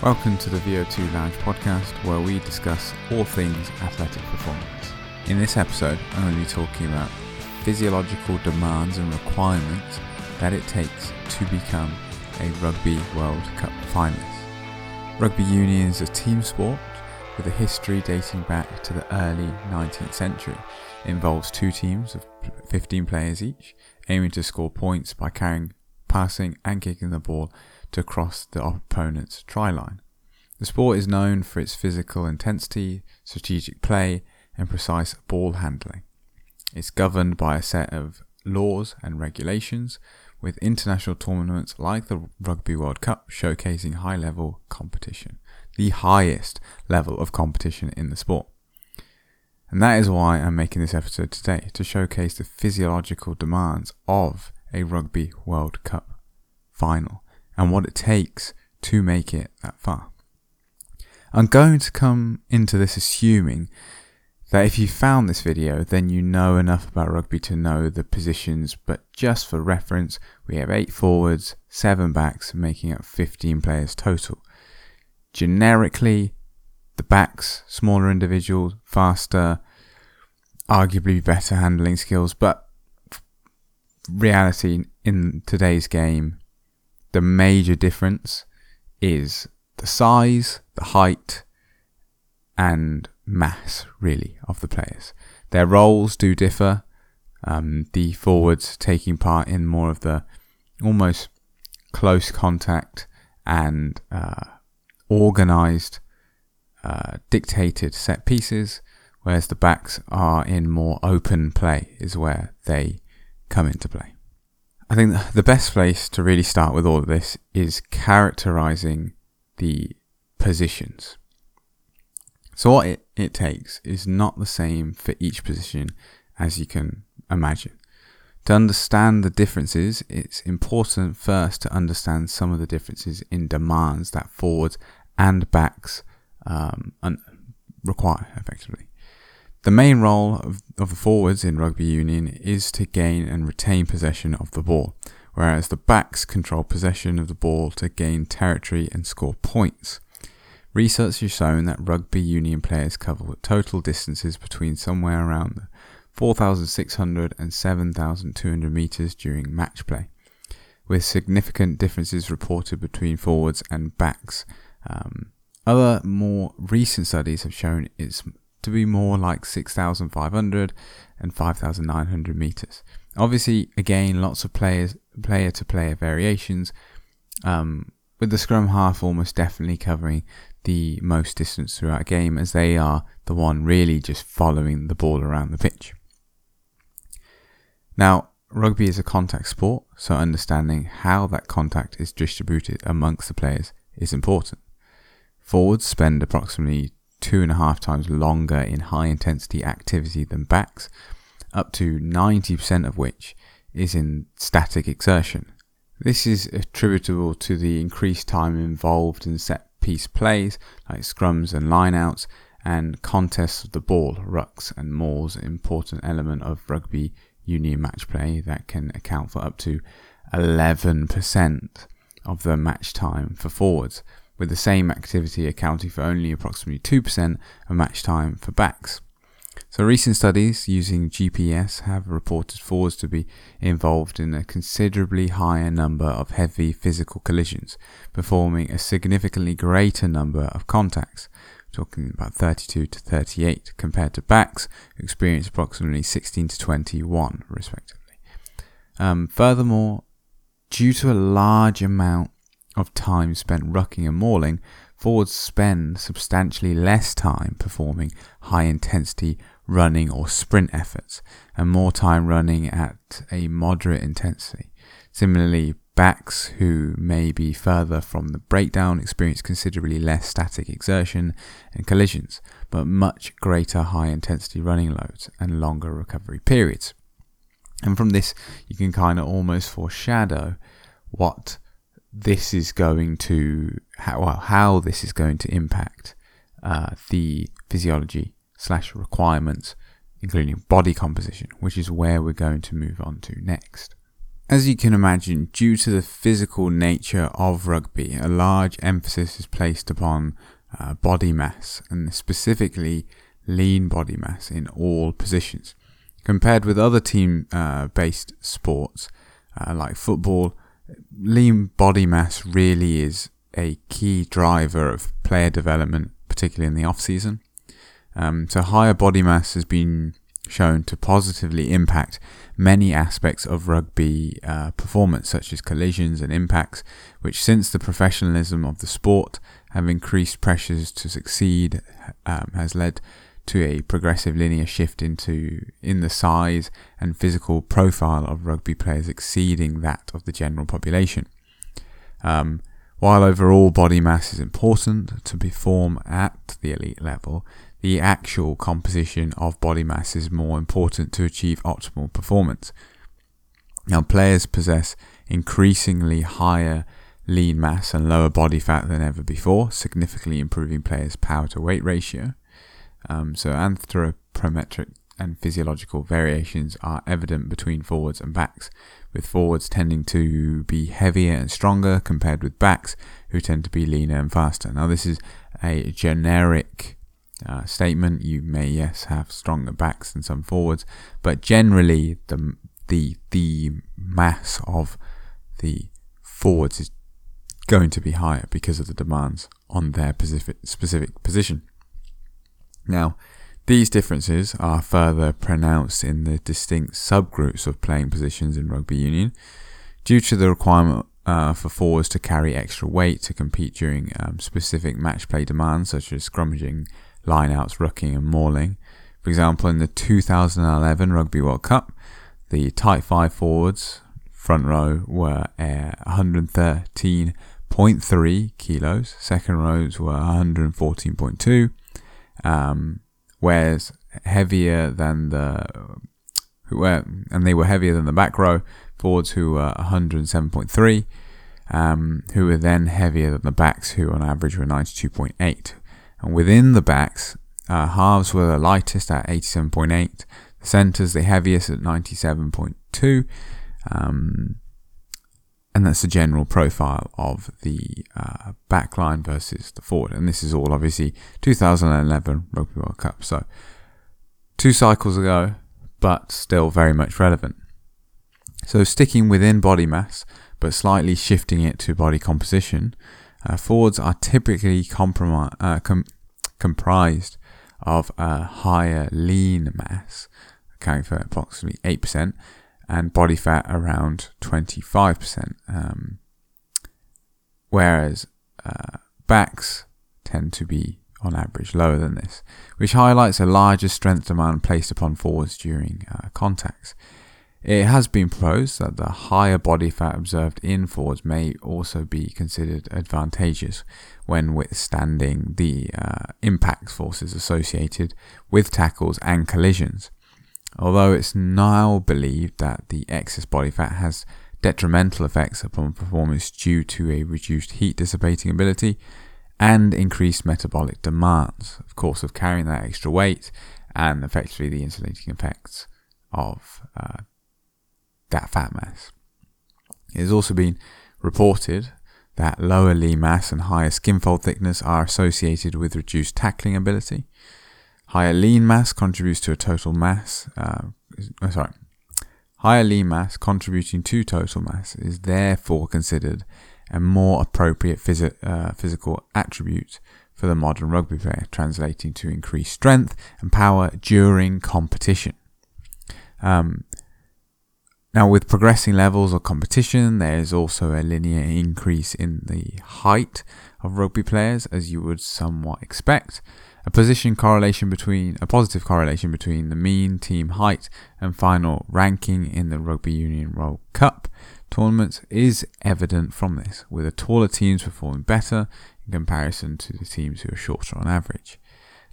Welcome to the VO2 Lounge podcast, where we discuss all things athletic performance. In this episode, I'm going to be talking about physiological demands and requirements that it takes to become a Rugby World Cup finalist. Rugby union is a team sport with a history dating back to the early 19th century. It involves two teams of 15 players each, aiming to score points by carrying, passing, and kicking the ball to cross the opponent's try line. The sport is known for its physical intensity, strategic play, and precise ball handling. It's governed by a set of laws and regulations, with international tournaments like the Rugby World Cup showcasing high level competition, the highest level of competition in the sport. And that is why I'm making this episode today to showcase the physiological demands of a Rugby World Cup final and what it takes to make it that far. I'm going to come into this assuming that if you found this video, then you know enough about rugby to know the positions, but just for reference, we have 8 forwards, 7 backs, making up 15 players total. Generically, the backs, smaller individuals, faster, arguably better handling skills, but reality in today's game, the major difference is the size, the height, and mass, really, of the players. Their roles do differ. Um, the forwards taking part in more of the almost close contact and uh, organized, uh, dictated set pieces, whereas the backs are in more open play, is where they come into play. I think the best place to really start with all of this is characterizing the positions. So, what it, it takes is not the same for each position as you can imagine. To understand the differences, it's important first to understand some of the differences in demands that forwards and backs um, require effectively. The main role of, of the forwards in rugby union is to gain and retain possession of the ball, whereas the backs control possession of the ball to gain territory and score points. Research has shown that rugby union players cover total distances between somewhere around 4,600 and 7,200 metres during match play, with significant differences reported between forwards and backs. Um, other more recent studies have shown it's to be more like 6,500 and 5,900 metres. Obviously, again, lots of players, player to player variations, um, with the scrum half almost definitely covering the most distance throughout a game as they are the one really just following the ball around the pitch. Now, rugby is a contact sport, so understanding how that contact is distributed amongst the players is important. Forwards spend approximately two and a half times longer in high intensity activity than backs, up to 90% of which is in static exertion. This is attributable to the increased time involved in set piece plays like scrums and lineouts and contests of the ball, rucks and mauls, important element of rugby union match play that can account for up to 11% of the match time for forwards, with the same activity accounting for only approximately 2% of match time for backs. So, recent studies using GPS have reported forwards to be involved in a considerably higher number of heavy physical collisions, performing a significantly greater number of contacts, talking about 32 to 38, compared to backs, who experience approximately 16 to 21, respectively. Um, furthermore, due to a large amount of time spent rucking and mauling, forwards spend substantially less time performing high intensity running or sprint efforts and more time running at a moderate intensity. Similarly, backs who may be further from the breakdown experience considerably less static exertion and collisions, but much greater high intensity running loads and longer recovery periods. And from this, you can kind of almost foreshadow what this is going to how well, how this is going to impact uh, the physiology slash requirements, including body composition, which is where we're going to move on to next. as you can imagine, due to the physical nature of rugby, a large emphasis is placed upon uh, body mass and specifically lean body mass in all positions. Compared with other team uh, based sports uh, like football, lean body mass really is a key driver of player development, particularly in the off season. Um, so, higher body mass has been shown to positively impact many aspects of rugby uh, performance, such as collisions and impacts, which, since the professionalism of the sport, have increased pressures to succeed, um, has led to a progressive linear shift into in the size and physical profile of rugby players exceeding that of the general population. Um, while overall body mass is important to perform at the elite level, the actual composition of body mass is more important to achieve optimal performance. Now, players possess increasingly higher lean mass and lower body fat than ever before, significantly improving players' power to weight ratio. Um, so, anthropometric and physiological variations are evident between forwards and backs, with forwards tending to be heavier and stronger compared with backs who tend to be leaner and faster. Now, this is a generic uh, statement. You may yes have stronger backs than some forwards, but generally the the the mass of the forwards is going to be higher because of the demands on their specific specific position. Now, these differences are further pronounced in the distinct subgroups of playing positions in rugby union due to the requirement uh, for forwards to carry extra weight to compete during um, specific match play demands such as scrummaging lineouts, rucking, and mauling. For example, in the 2011 Rugby World Cup, the tight five forwards front row were uh, 113.3 kilos, second rows were 114.2, um, whereas heavier than the who were and they were heavier than the back row forwards who were 107.3, um, who were then heavier than the backs who on average were 92.8. And within the backs, uh, halves were the lightest at 87.8, the centres the heaviest at 97.2. Um, and that's the general profile of the uh, backline versus the forward. And this is all obviously 2011 Rugby World Cup. So two cycles ago, but still very much relevant. So sticking within body mass, but slightly shifting it to body composition, uh, forwards are typically uh, com- comprised of a higher lean mass, accounting for approximately 8%, and body fat around 25%. Um, whereas uh, backs tend to be on average lower than this, which highlights a larger strength demand placed upon forwards during uh, contacts. It has been proposed that the higher body fat observed in forwards may also be considered advantageous when withstanding the uh, impact forces associated with tackles and collisions. Although it's now believed that the excess body fat has detrimental effects upon performance due to a reduced heat dissipating ability and increased metabolic demands, of course, of carrying that extra weight and effectively the insulating effects of uh, that fat mass. It has also been reported that lower lean mass and higher skin fold thickness are associated with reduced tackling ability. Higher lean mass contributes to a total mass. Uh, sorry, higher lean mass contributing to total mass is therefore considered a more appropriate phys- uh, physical attribute for the modern rugby player, translating to increased strength and power during competition. Um, now, with progressing levels of competition, there is also a linear increase in the height of rugby players, as you would somewhat expect. A position correlation between a positive correlation between the mean team height and final ranking in the Rugby Union World Cup tournaments is evident from this, with the taller teams performing better in comparison to the teams who are shorter on average.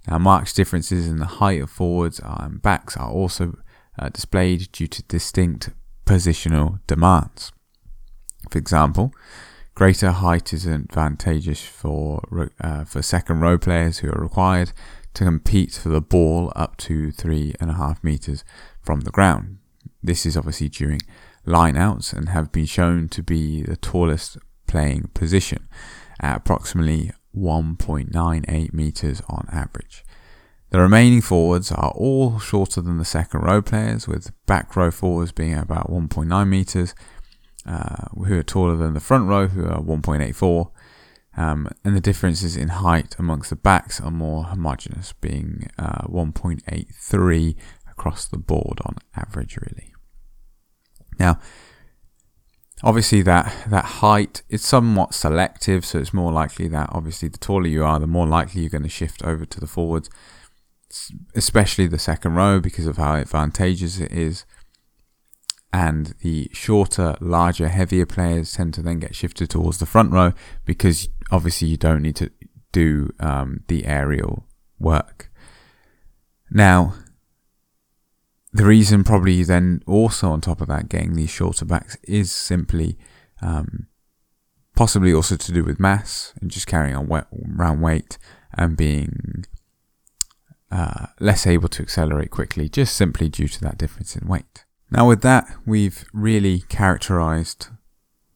Now, marked differences in the height of forwards and backs are also uh, displayed due to distinct positional demands. For example, greater height is advantageous for uh, for second row players who are required to compete for the ball up to three and a half meters from the ground. This is obviously during lineouts and have been shown to be the tallest playing position at approximately 1.98 meters on average. The remaining forwards are all shorter than the second row players, with back row forwards being about 1.9 meters, uh, who are taller than the front row, who are 1.84. Um, and the differences in height amongst the backs are more homogeneous, being uh, 1.83 across the board on average, really. Now, obviously that that height is somewhat selective, so it's more likely that obviously the taller you are, the more likely you're going to shift over to the forwards, especially the second row because of how advantageous it is. And the shorter, larger, heavier players tend to then get shifted towards the front row because obviously you don't need to do um, the aerial work. Now, the reason probably then also on top of that getting these shorter backs is simply um, possibly also to do with mass and just carrying on wet, around weight and being uh, less able to accelerate quickly just simply due to that difference in weight. Now with that we've really characterized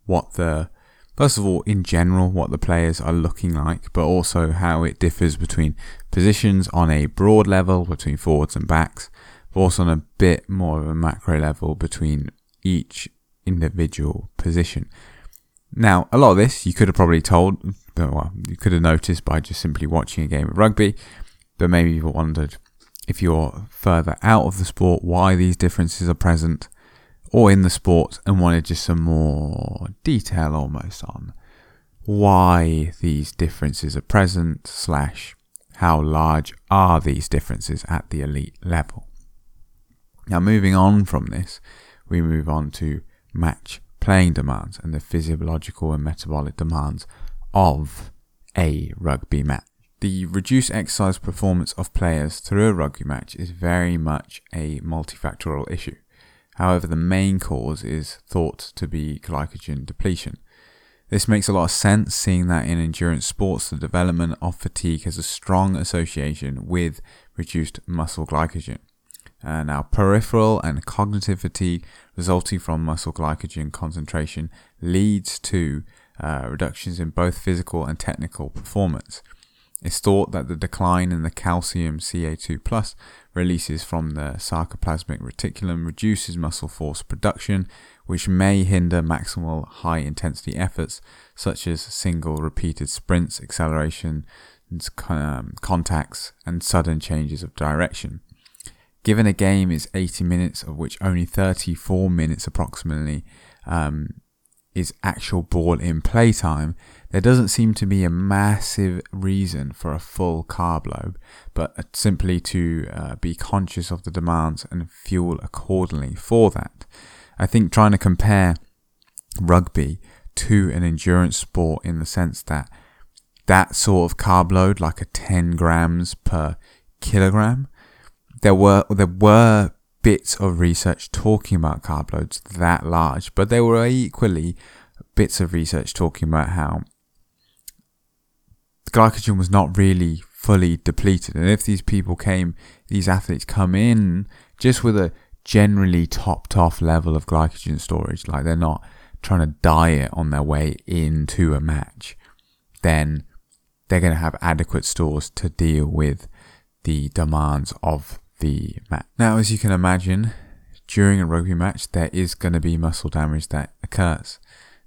what the first of all in general what the players are looking like but also how it differs between positions on a broad level between forwards and backs but also on a bit more of a macro level between each individual position. Now, a lot of this you could have probably told, well, you could have noticed by just simply watching a game of rugby, but maybe you've wondered if you're further out of the sport why these differences are present, or in the sport and wanted just some more detail almost on why these differences are present, slash, how large are these differences at the elite level. Now, moving on from this, we move on to match playing demands and the physiological and metabolic demands of a rugby match. The reduced exercise performance of players through a rugby match is very much a multifactorial issue. However, the main cause is thought to be glycogen depletion. This makes a lot of sense, seeing that in endurance sports, the development of fatigue has a strong association with reduced muscle glycogen. Uh, now, peripheral and cognitive fatigue resulting from muscle glycogen concentration leads to uh, reductions in both physical and technical performance. It's thought that the decline in the calcium Ca2 plus releases from the sarcoplasmic reticulum reduces muscle force production, which may hinder maximal high intensity efforts such as single repeated sprints, acceleration, um, contacts, and sudden changes of direction. Given a game is 80 minutes, of which only 34 minutes approximately um, is actual ball in play time, there doesn't seem to be a massive reason for a full carb load, but simply to uh, be conscious of the demands and fuel accordingly for that. I think trying to compare rugby to an endurance sport in the sense that that sort of carb load, like a 10 grams per kilogram, there were there were bits of research talking about carb loads that large, but there were equally bits of research talking about how glycogen was not really fully depleted. And if these people came, these athletes come in just with a generally topped off level of glycogen storage, like they're not trying to diet on their way into a match, then they're going to have adequate stores to deal with the demands of the match. Now, as you can imagine, during a rugby match, there is going to be muscle damage that occurs.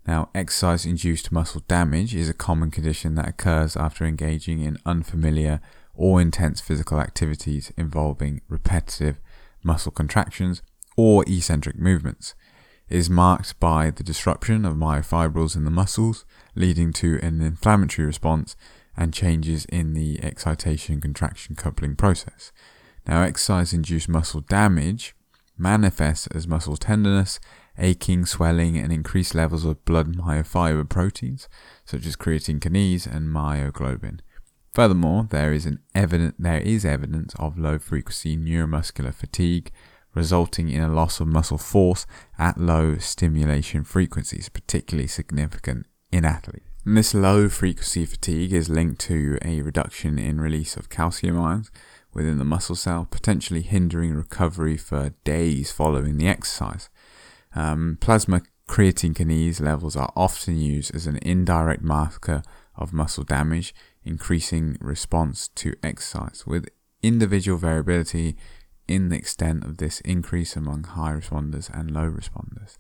Now, exercise induced muscle damage is a common condition that occurs after engaging in unfamiliar or intense physical activities involving repetitive muscle contractions or eccentric movements. It is marked by the disruption of myofibrils in the muscles, leading to an inflammatory response and changes in the excitation contraction coupling process. Now, exercise induced muscle damage manifests as muscle tenderness, aching, swelling, and increased levels of blood myofiber proteins, such as creatine kinase and myoglobin. Furthermore, there is, an evident, there is evidence of low frequency neuromuscular fatigue, resulting in a loss of muscle force at low stimulation frequencies, particularly significant in athletes. And this low frequency fatigue is linked to a reduction in release of calcium ions, within the muscle cell, potentially hindering recovery for days following the exercise. Um, plasma creatine kinase levels are often used as an indirect marker of muscle damage, increasing response to exercise, with individual variability in the extent of this increase among high responders and low responders.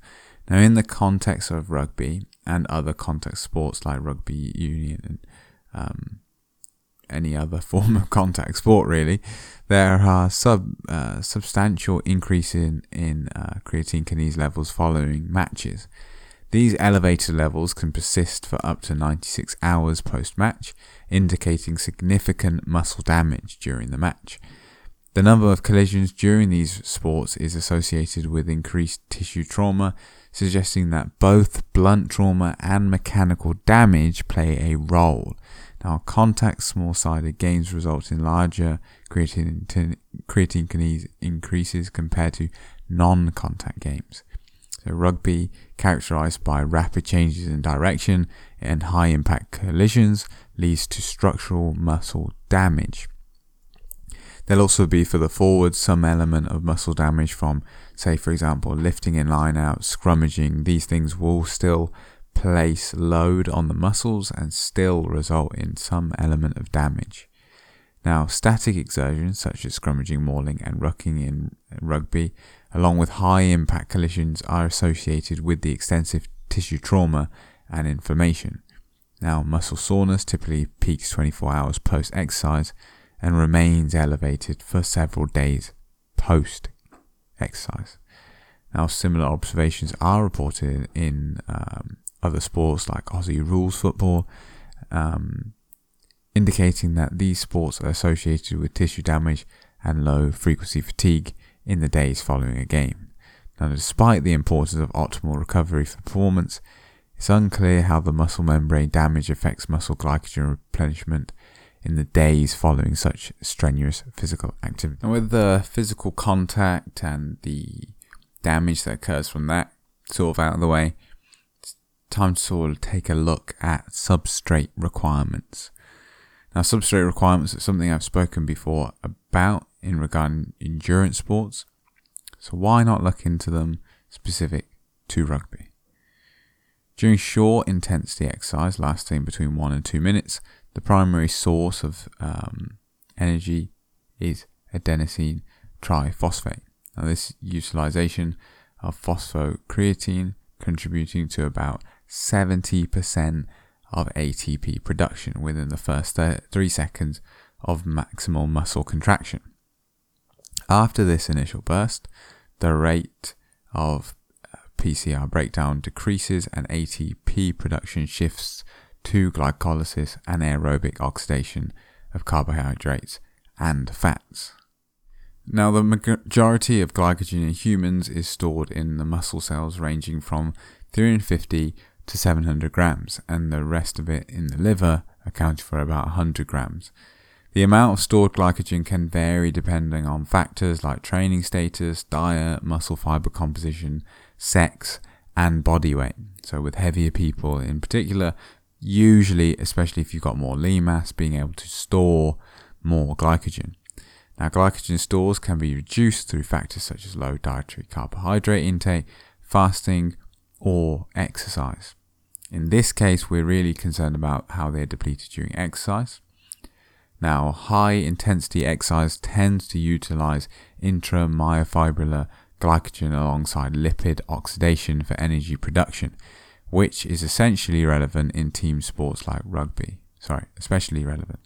Now, in the context of rugby and other contact sports like rugby union and um, any other form of contact sport, really, there are sub uh, substantial increase in in uh, creatine kinase levels following matches. These elevated levels can persist for up to 96 hours post match, indicating significant muscle damage during the match. The number of collisions during these sports is associated with increased tissue trauma, suggesting that both blunt trauma and mechanical damage play a role. Now, contact small sided games result in larger creatine, creatine increases compared to non contact games. So, rugby, characterized by rapid changes in direction and high impact collisions, leads to structural muscle damage. There'll also be for the forward some element of muscle damage from, say, for example, lifting in line out, scrummaging. These things will still place load on the muscles and still result in some element of damage. Now, static exertions such as scrummaging, mauling, and rucking in rugby, along with high impact collisions, are associated with the extensive tissue trauma and inflammation. Now, muscle soreness typically peaks 24 hours post exercise and remains elevated for several days post exercise. Now, similar observations are reported in um, other sports like Aussie rules football, um, indicating that these sports are associated with tissue damage and low frequency fatigue in the days following a game. Now, despite the importance of optimal recovery for performance, it's unclear how the muscle membrane damage affects muscle glycogen replenishment in the days following such strenuous physical activity. And with the physical contact and the damage that occurs from that sort of out of the way, time to sort of take a look at substrate requirements. Now, substrate requirements is something I've spoken before about in regarding endurance sports. So why not look into them specific to rugby? During short intensity exercise lasting between one and two minutes, the primary source of um, energy is adenosine triphosphate. Now, this utilization of phosphocreatine contributing to about 70% of ATP production within the first three seconds of maximal muscle contraction. After this initial burst, the rate of uh, PCR breakdown decreases and ATP production shifts to glycolysis and aerobic oxidation of carbohydrates and fats. Now, the majority of glycogen in humans is stored in the muscle cells ranging from 350 to 700 grams, and the rest of it in the liver, accounting for about 100 grams. The amount of stored glycogen can vary depending on factors like training status, diet, muscle fiber composition, sex, and body weight. So, with heavier people in particular, usually, especially if you've got more lean mass, being able to store more glycogen. Now, glycogen stores can be reduced through factors such as low dietary carbohydrate intake, fasting, or exercise. In this case, we're really concerned about how they're depleted during exercise. Now, high intensity exercise tends to utilize intramyofibrillary glycogen alongside lipid oxidation for energy production, which is essentially relevant in team sports like rugby. Sorry, especially relevant.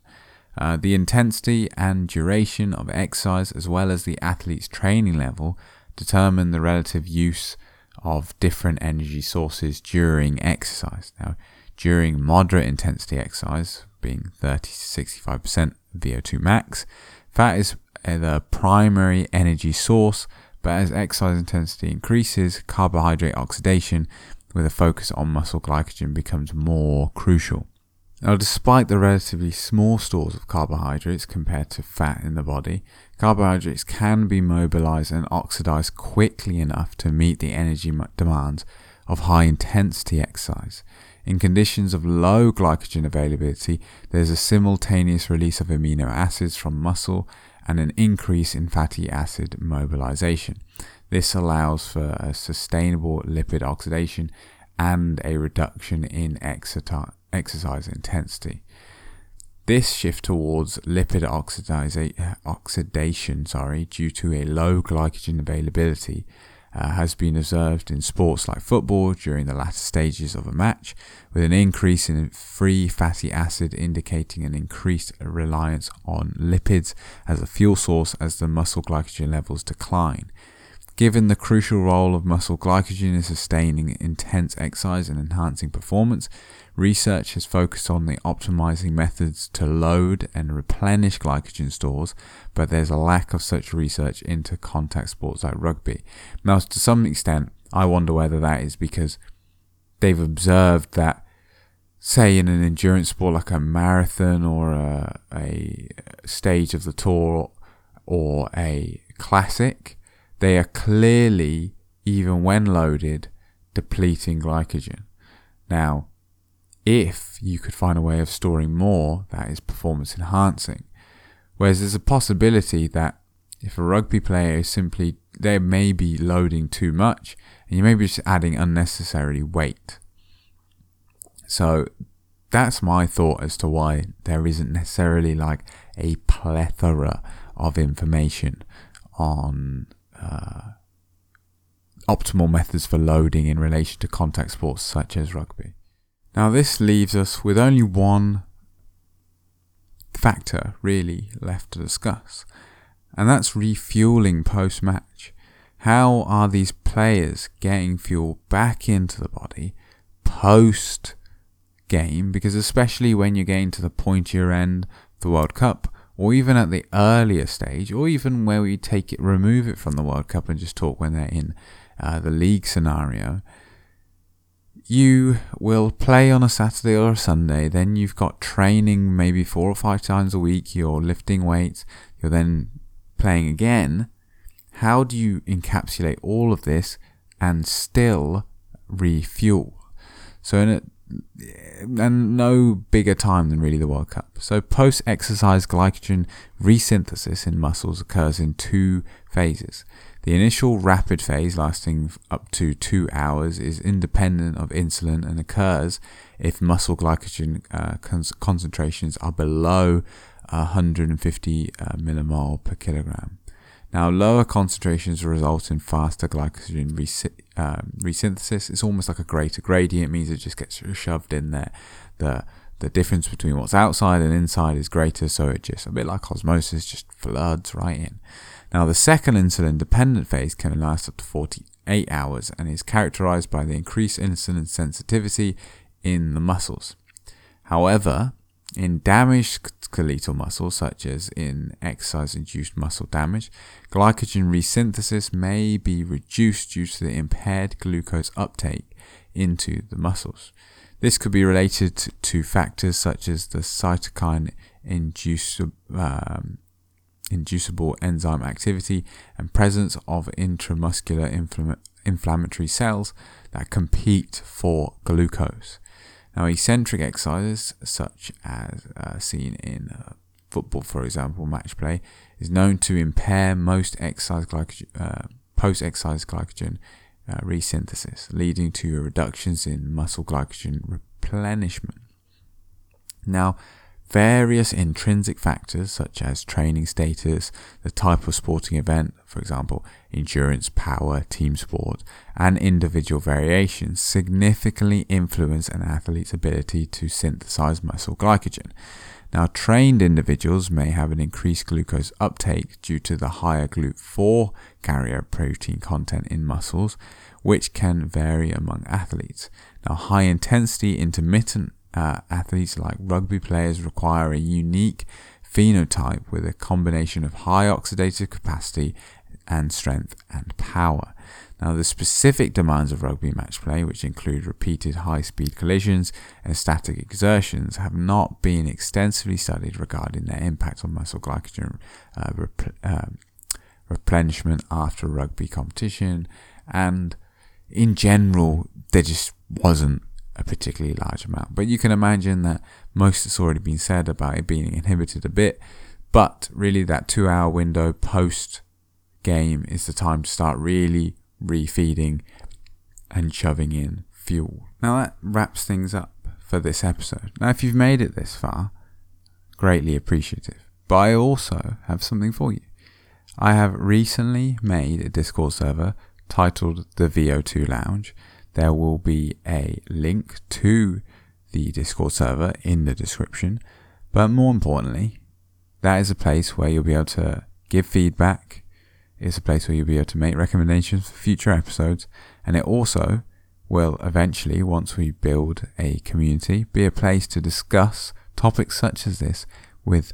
Uh, the intensity and duration of exercise, as well as the athlete's training level, determine the relative use of different energy sources during exercise. Now, during moderate intensity exercise, being 30 to 65% VO2 max, fat is uh, the primary energy source, but as exercise intensity increases, carbohydrate oxidation with a focus on muscle glycogen becomes more crucial. Now, despite the relatively small stores of carbohydrates compared to fat in the body, carbohydrates can be mobilized and oxidized quickly enough to meet the energy demands of high intensity exercise. In conditions of low glycogen availability, there's a simultaneous release of amino acids from muscle and an increase in fatty acid mobilization. This allows for a sustainable lipid oxidation and a reduction in exercise intensity. This shift towards lipid oxidation sorry, due to a low glycogen availability uh, has been observed in sports like football during the latter stages of a match, with an increase in free fatty acid indicating an increased reliance on lipids as a fuel source as the muscle glycogen levels decline. Given the crucial role of muscle glycogen in sustaining intense exercise and enhancing performance, research has focused on the optimizing methods to load and replenish glycogen stores, but there's a lack of such research into contact sports like rugby. Now, to some extent, I wonder whether that is because they've observed that, say, in an endurance sport like a marathon or a, a stage of the tour or a classic, they are clearly, even when loaded, depleting glycogen. Now, if you could find a way of storing more, that is performance enhancing. Whereas there's a possibility that if a rugby player is simply, they may be loading too much and you may be just adding unnecessary weight. So that's my thought as to why there isn't necessarily like a plethora of information on uh, optimal methods for loading in relation to contact sports such as rugby. Now, this leaves us with only one factor really left to discuss, and that's refueling post match. How are these players getting fuel back into the body post game? Because, especially when you're getting to the pointier end the World Cup, or even at the earlier stage, or even where we take it, remove it from the World Cup and just talk when they're in uh, the league scenario, you will play on a Saturday or a Sunday. Then you've got training maybe four or five times a week. You're lifting weights. You're then playing again. How do you encapsulate all of this and still refuel? So in a and no bigger time than really the World Cup. So, post exercise glycogen resynthesis in muscles occurs in two phases. The initial rapid phase, lasting up to two hours, is independent of insulin and occurs if muscle glycogen uh, concentrations are below 150 uh, millimole per kilogram. Now, lower concentrations result in faster glycogen um, resynthesis. It's almost like a greater gradient, it means it just gets shoved in there. The the difference between what's outside and inside is greater, so it just a bit like osmosis, just floods right in. Now, the second insulin dependent phase can last up to 48 hours and is characterized by the increased insulin sensitivity in the muscles. However, in damaged skeletal muscle, such as in exercise induced muscle damage, glycogen resynthesis may be reduced due to the impaired glucose uptake into the muscles. This could be related to factors such as the cytokine inducible, um, inducible enzyme activity and presence of intramuscular infl- inflammatory cells that compete for glucose. Now, eccentric exercises, such as uh, seen in uh, football, for example, match play, is known to impair most exercise glycogen, uh, post-exercise glycogen uh, resynthesis, leading to reductions in muscle glycogen replenishment. Now, Various intrinsic factors such as training status, the type of sporting event, for example, endurance, power, team sport, and individual variations significantly influence an athlete's ability to synthesize muscle glycogen. Now, trained individuals may have an increased glucose uptake due to the higher GLUT4 carrier protein content in muscles, which can vary among athletes. Now, high intensity intermittent uh, athletes like rugby players require a unique phenotype with a combination of high oxidative capacity and strength and power. Now, the specific demands of rugby match play, which include repeated high speed collisions and static exertions, have not been extensively studied regarding their impact on muscle glycogen uh, rep- uh, replenishment after rugby competition. And in general, there just wasn't a particularly large amount. But you can imagine that most has already been said about it being inhibited a bit But really, that two hour window post game is the time to start really refeeding and shoving in fuel. Now, that wraps things up for this episode. Now, if you've made it this far, greatly appreciative. But I also have something for you. I have recently made a Discord server titled the VO2 Lounge. There will be a link to the Discord server in the description. But more importantly, that is a place where you'll be able to give feedback. It's a place where you'll be able to make recommendations for future episodes. And it also will eventually, once we build a community, be a place to discuss topics such as this with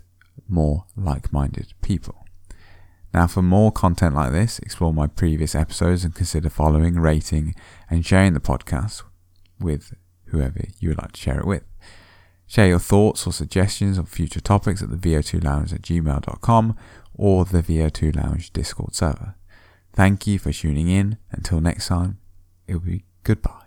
more like minded people. Now, for more content like this, explore my previous episodes and consider following, rating, and sharing the podcast with whoever you would like to share it with. Share your thoughts or suggestions on future topics at the VO2Lounge at gmail.com or the VO2 Lounge Discord server. Thank you for tuning in. Until next time, it will be goodbye.